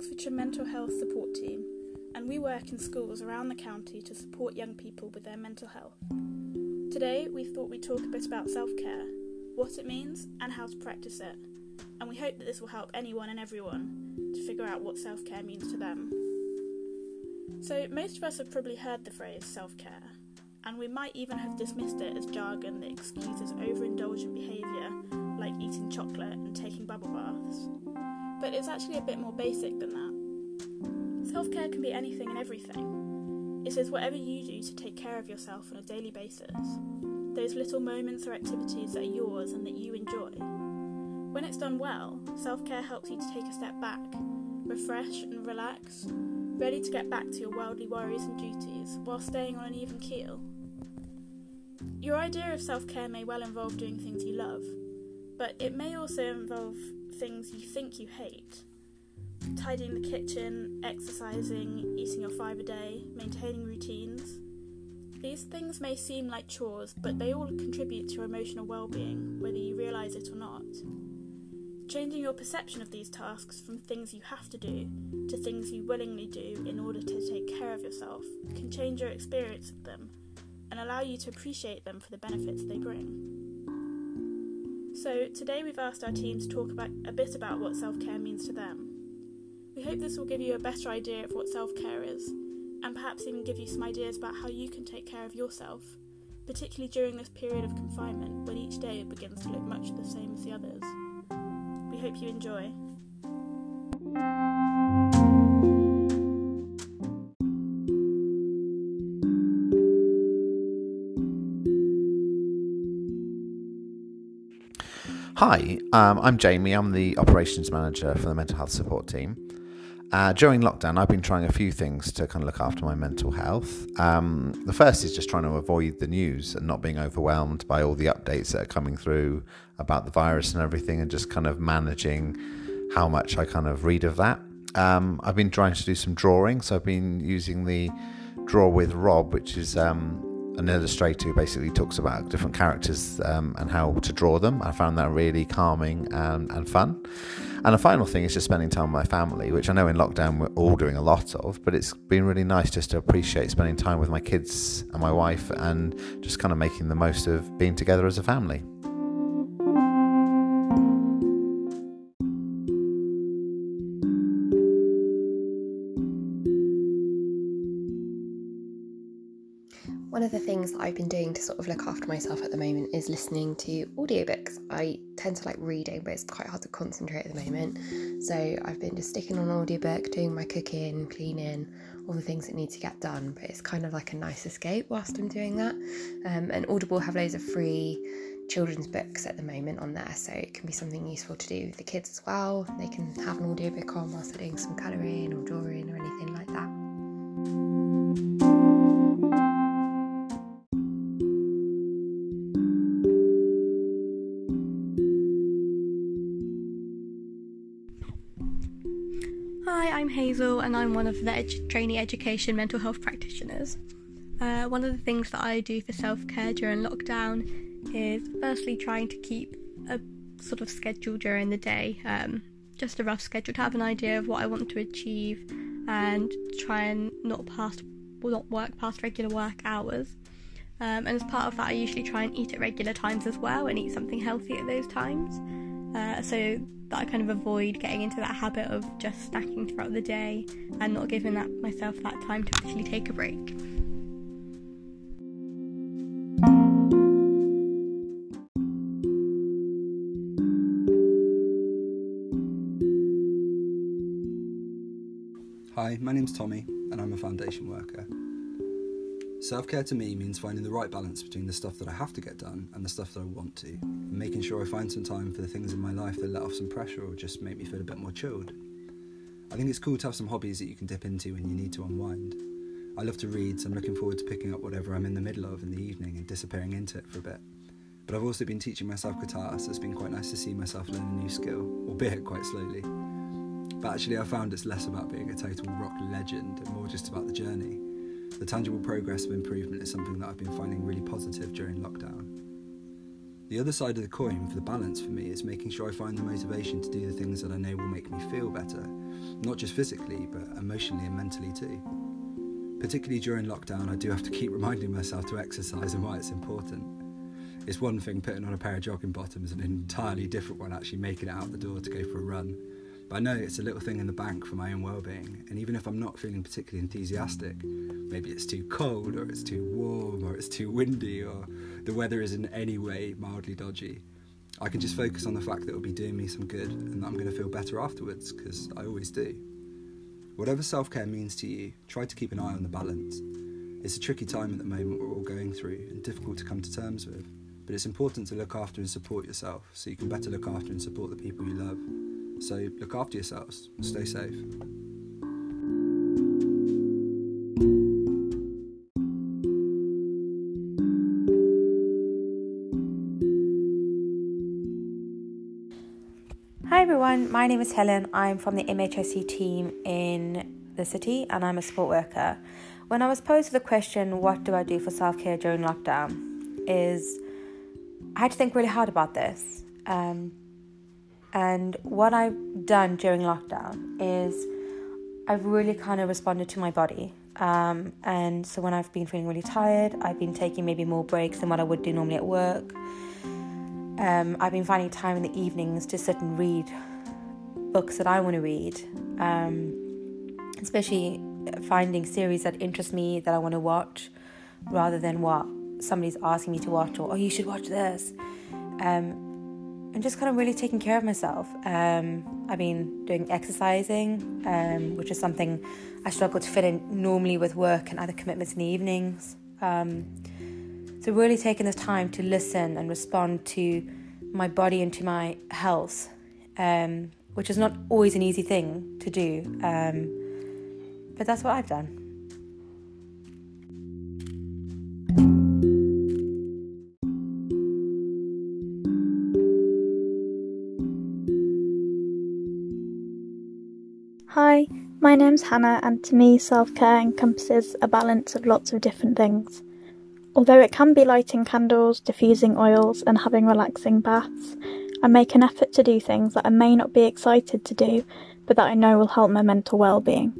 Oxfordshire Mental Health Support Team, and we work in schools around the county to support young people with their mental health. Today, we thought we'd talk a bit about self care, what it means, and how to practice it, and we hope that this will help anyone and everyone to figure out what self care means to them. So, most of us have probably heard the phrase self care, and we might even have dismissed it as jargon that excuses overindulgent behaviour like eating chocolate and taking bubble baths. But it's actually a bit more basic than that. Self care can be anything and everything. It is whatever you do to take care of yourself on a daily basis. Those little moments or activities that are yours and that you enjoy. When it's done well, self care helps you to take a step back, refresh and relax, ready to get back to your worldly worries and duties while staying on an even keel. Your idea of self care may well involve doing things you love, but it may also involve things you think you hate. Tidying the kitchen, exercising, eating your a day, maintaining routines. These things may seem like chores, but they all contribute to your emotional well being, whether you realise it or not. Changing your perception of these tasks from things you have to do to things you willingly do in order to take care of yourself can change your experience of them and allow you to appreciate them for the benefits they bring. So, today we've asked our team to talk about, a bit about what self care means to them. We hope this will give you a better idea of what self care is, and perhaps even give you some ideas about how you can take care of yourself, particularly during this period of confinement when each day begins to look much the same as the others. We hope you enjoy. Hi, um, I'm Jamie. I'm the operations manager for the mental health support team. Uh, during lockdown, I've been trying a few things to kind of look after my mental health. Um, the first is just trying to avoid the news and not being overwhelmed by all the updates that are coming through about the virus and everything, and just kind of managing how much I kind of read of that. Um, I've been trying to do some drawing, so I've been using the Draw with Rob, which is um, an illustrator who basically talks about different characters um, and how to draw them. I found that really calming and, and fun. And the final thing is just spending time with my family, which I know in lockdown we're all doing a lot of, but it's been really nice just to appreciate spending time with my kids and my wife and just kind of making the most of being together as a family. One of the things that I've been doing to sort of look after myself at the moment is listening to audiobooks. I tend to like reading, but it's quite hard to concentrate at the moment. So I've been just sticking on audiobook, doing my cooking, cleaning, all the things that need to get done. But it's kind of like a nice escape whilst I'm doing that. Um, and Audible have loads of free children's books at the moment on there, so it can be something useful to do with the kids as well. They can have an audiobook on whilst they're doing some colouring or drawing or anything like that. And I'm one of the trainee education mental health practitioners. Uh, one of the things that I do for self care during lockdown is firstly trying to keep a sort of schedule during the day, um, just a rough schedule to have an idea of what I want to achieve and try and not past not work past regular work hours. Um, and as part of that, I usually try and eat at regular times as well and eat something healthy at those times. Uh, so that I kind of avoid getting into that habit of just snacking throughout the day and not giving that myself that time to actually take a break. Hi, my name's Tommy, and I'm a foundation worker. Self care to me means finding the right balance between the stuff that I have to get done and the stuff that I want to, and making sure I find some time for the things in my life that let off some pressure or just make me feel a bit more chilled. I think it's cool to have some hobbies that you can dip into when you need to unwind. I love to read, so I'm looking forward to picking up whatever I'm in the middle of in the evening and disappearing into it for a bit. But I've also been teaching myself guitar, so it's been quite nice to see myself learn a new skill, albeit quite slowly. But actually, I found it's less about being a total rock legend and more just about the journey. The tangible progress of improvement is something that I've been finding really positive during lockdown. The other side of the coin for the balance for me is making sure I find the motivation to do the things that I know will make me feel better, not just physically, but emotionally and mentally too. Particularly during lockdown, I do have to keep reminding myself to exercise and why it's important. It's one thing putting on a pair of jogging bottoms and an entirely different one actually making it out the door to go for a run. But I know it's a little thing in the bank for my own well-being, and even if I'm not feeling particularly enthusiastic, maybe it's too cold or it's too warm or it's too windy or the weather is in any way mildly dodgy, I can just focus on the fact that it'll be doing me some good and that I'm going to feel better afterwards because I always do. Whatever self-care means to you, try to keep an eye on the balance. It's a tricky time at the moment we're all going through and difficult to come to terms with, but it's important to look after and support yourself so you can better look after and support the people you love. So look after yourselves. Stay safe. Hi everyone, my name is Helen. I'm from the MHST team in the city and I'm a support worker. When I was posed the question, what do I do for self care during lockdown? is I had to think really hard about this. Um, and what I've done during lockdown is I've really kind of responded to my body. Um, and so when I've been feeling really tired, I've been taking maybe more breaks than what I would do normally at work. Um, I've been finding time in the evenings to sit and read books that I want to read, um, especially finding series that interest me that I want to watch rather than what somebody's asking me to watch or, oh, you should watch this. Um, and just kind of really taking care of myself. Um, I've been doing exercising, um, which is something I struggle to fit in normally with work and other commitments in the evenings. Um, so, really taking the time to listen and respond to my body and to my health, um, which is not always an easy thing to do. Um, but that's what I've done. Hi, my name's Hannah, and to me, self care encompasses a balance of lots of different things. Although it can be lighting candles, diffusing oils, and having relaxing baths, I make an effort to do things that I may not be excited to do, but that I know will help my mental well being.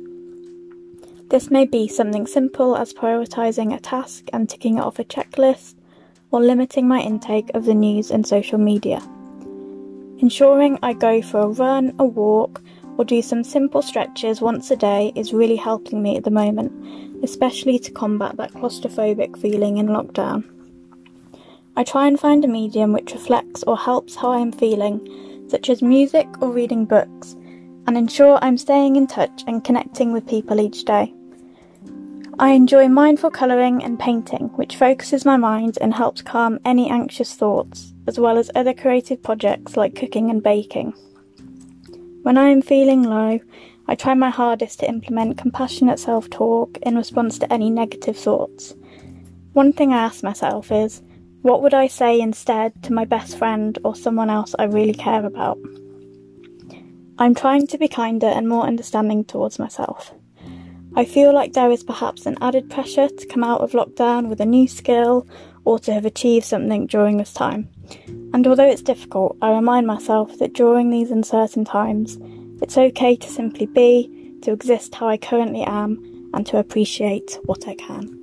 This may be something simple as prioritising a task and ticking it off a checklist, or limiting my intake of the news and social media. Ensuring I go for a run, a walk, or do some simple stretches once a day is really helping me at the moment, especially to combat that claustrophobic feeling in lockdown. I try and find a medium which reflects or helps how I am feeling, such as music or reading books, and ensure I'm staying in touch and connecting with people each day. I enjoy mindful colouring and painting, which focuses my mind and helps calm any anxious thoughts, as well as other creative projects like cooking and baking. When I am feeling low, I try my hardest to implement compassionate self talk in response to any negative thoughts. One thing I ask myself is, what would I say instead to my best friend or someone else I really care about? I'm trying to be kinder and more understanding towards myself. I feel like there is perhaps an added pressure to come out of lockdown with a new skill or to have achieved something during this time. And although it's difficult, I remind myself that during these uncertain times, it's okay to simply be, to exist how I currently am, and to appreciate what I can.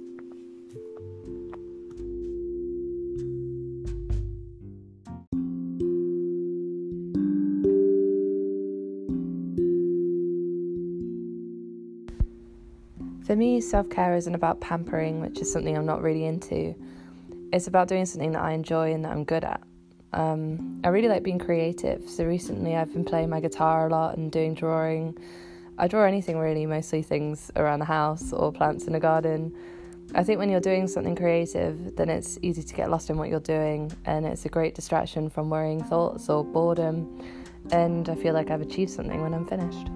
For me, self care isn't about pampering, which is something I'm not really into. It's about doing something that I enjoy and that I'm good at. Um, I really like being creative, so recently I've been playing my guitar a lot and doing drawing. I draw anything really, mostly things around the house or plants in a garden. I think when you're doing something creative, then it's easy to get lost in what you're doing, and it's a great distraction from worrying thoughts or boredom. And I feel like I've achieved something when I'm finished.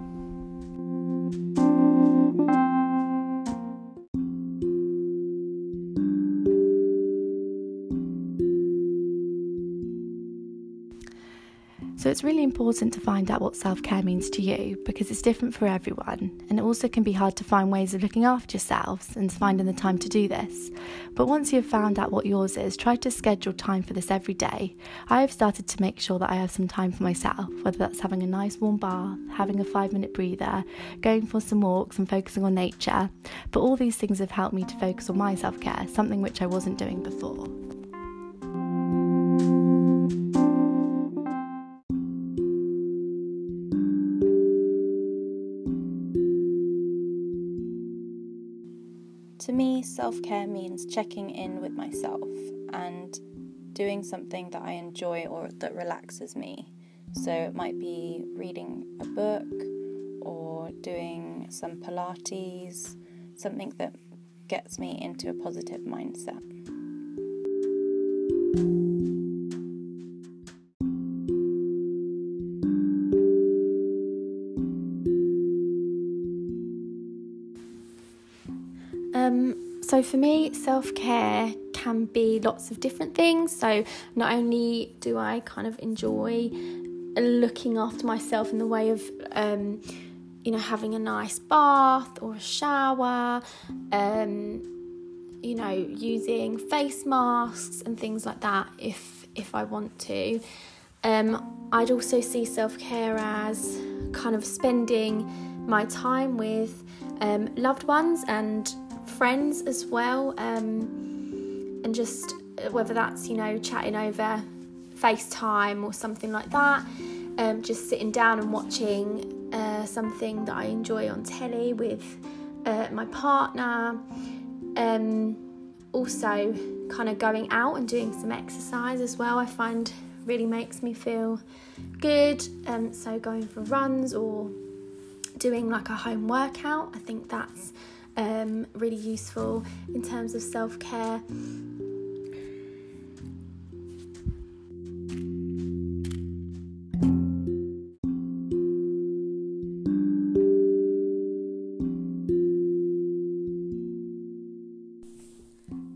So it's really important to find out what self care means to you because it's different for everyone, and it also can be hard to find ways of looking after yourselves and finding the time to do this. But once you've found out what yours is, try to schedule time for this every day. I have started to make sure that I have some time for myself, whether that's having a nice warm bath, having a five minute breather, going for some walks, and focusing on nature. But all these things have helped me to focus on my self care, something which I wasn't doing before. To me, self care means checking in with myself and doing something that I enjoy or that relaxes me. So it might be reading a book or doing some Pilates, something that gets me into a positive mindset. So for me, self care can be lots of different things. So not only do I kind of enjoy looking after myself in the way of, um, you know, having a nice bath or a shower, um, you know, using face masks and things like that if if I want to. Um, I'd also see self care as kind of spending my time with um, loved ones and friends as well, um, and just uh, whether that's you know chatting over FaceTime or something like that, um, just sitting down and watching uh, something that I enjoy on telly with uh, my partner. Um, also, kind of going out and doing some exercise as well, I find really makes me feel good. Um, so, going for runs or doing like a home workout, I think that's um, really useful in terms of self care.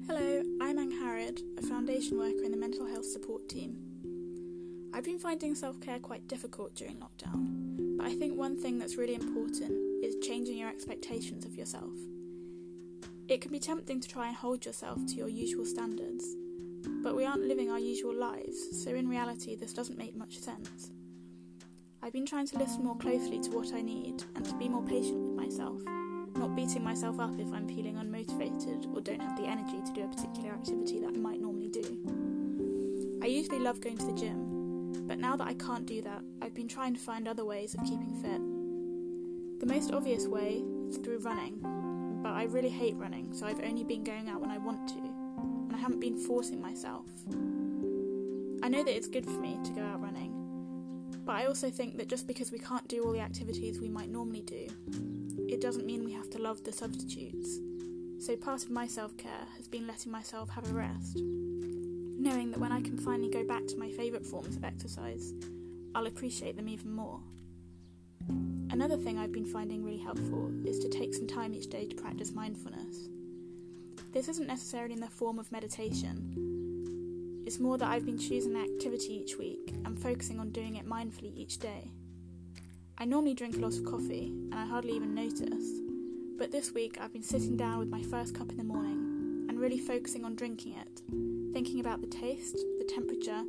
Hello, I'm Ang Harrod, a foundation worker in the mental health support team. I've been finding self care quite difficult during lockdown, but I think one thing that's really important is changing your expectations of yourself. It can be tempting to try and hold yourself to your usual standards, but we aren't living our usual lives, so in reality, this doesn't make much sense. I've been trying to listen more closely to what I need and to be more patient with myself, not beating myself up if I'm feeling unmotivated or don't have the energy to do a particular activity that I might normally do. I usually love going to the gym, but now that I can't do that, I've been trying to find other ways of keeping fit. The most obvious way is through running, but I really hate running, so I've only been going out when I want to, and I haven't been forcing myself. I know that it's good for me to go out running, but I also think that just because we can't do all the activities we might normally do, it doesn't mean we have to love the substitutes. So part of my self care has been letting myself have a rest, knowing that when I can finally go back to my favourite forms of exercise, I'll appreciate them even more. Another thing I've been finding really helpful is to take some time each day to practice mindfulness. This isn't necessarily in the form of meditation, it's more that I've been choosing an activity each week and focusing on doing it mindfully each day. I normally drink a lot of coffee and I hardly even notice, but this week I've been sitting down with my first cup in the morning and really focusing on drinking it, thinking about the taste, the temperature,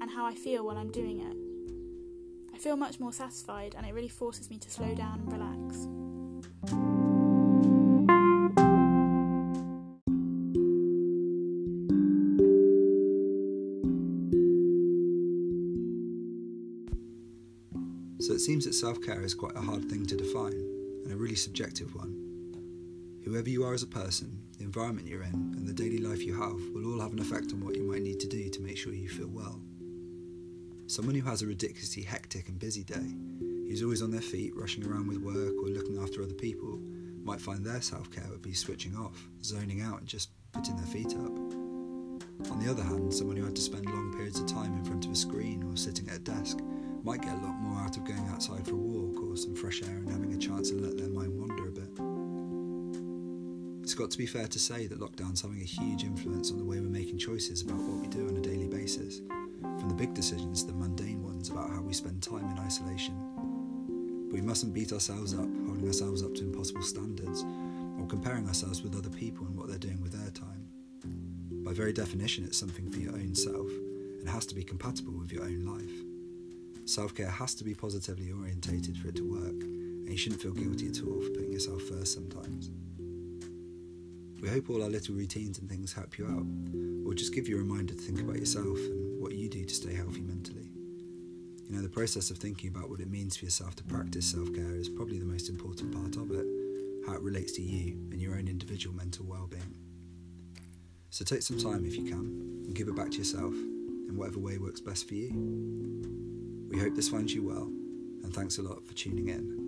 and how I feel while I'm doing it. I feel much more satisfied and it really forces me to slow down and relax. So it seems that self care is quite a hard thing to define and a really subjective one. Whoever you are as a person, the environment you're in, and the daily life you have will all have an effect on what you might need to do to make sure you feel well. Someone who has a ridiculously hectic and busy day, who's always on their feet, rushing around with work or looking after other people, might find their self care would be switching off, zoning out, and just putting their feet up. On the other hand, someone who had to spend long periods of time in front of a screen or sitting at a desk might get a lot more out of going outside for a walk or some fresh air and having a chance to let their mind wander a bit. It's got to be fair to say that lockdown's having a huge influence on the way we're making choices about what we do on a daily basis, from the big decisions to the mundane ones about how we spend time in isolation. But we mustn't beat ourselves up, holding ourselves up to impossible standards, or comparing ourselves with other people and what they're doing with their time. By very definition, it's something for your own self and has to be compatible with your own life. Self care has to be positively orientated for it to work, and you shouldn't feel guilty at all for putting yourself first sometimes. We hope all our little routines and things help you out, or just give you a reminder to think about yourself and what you do to stay healthy mentally. You know, the process of thinking about what it means for yourself to practice self care is probably the most important part of it, how it relates to you and your own individual mental well being. So take some time if you can and give it back to yourself in whatever way works best for you. We hope this finds you well, and thanks a lot for tuning in.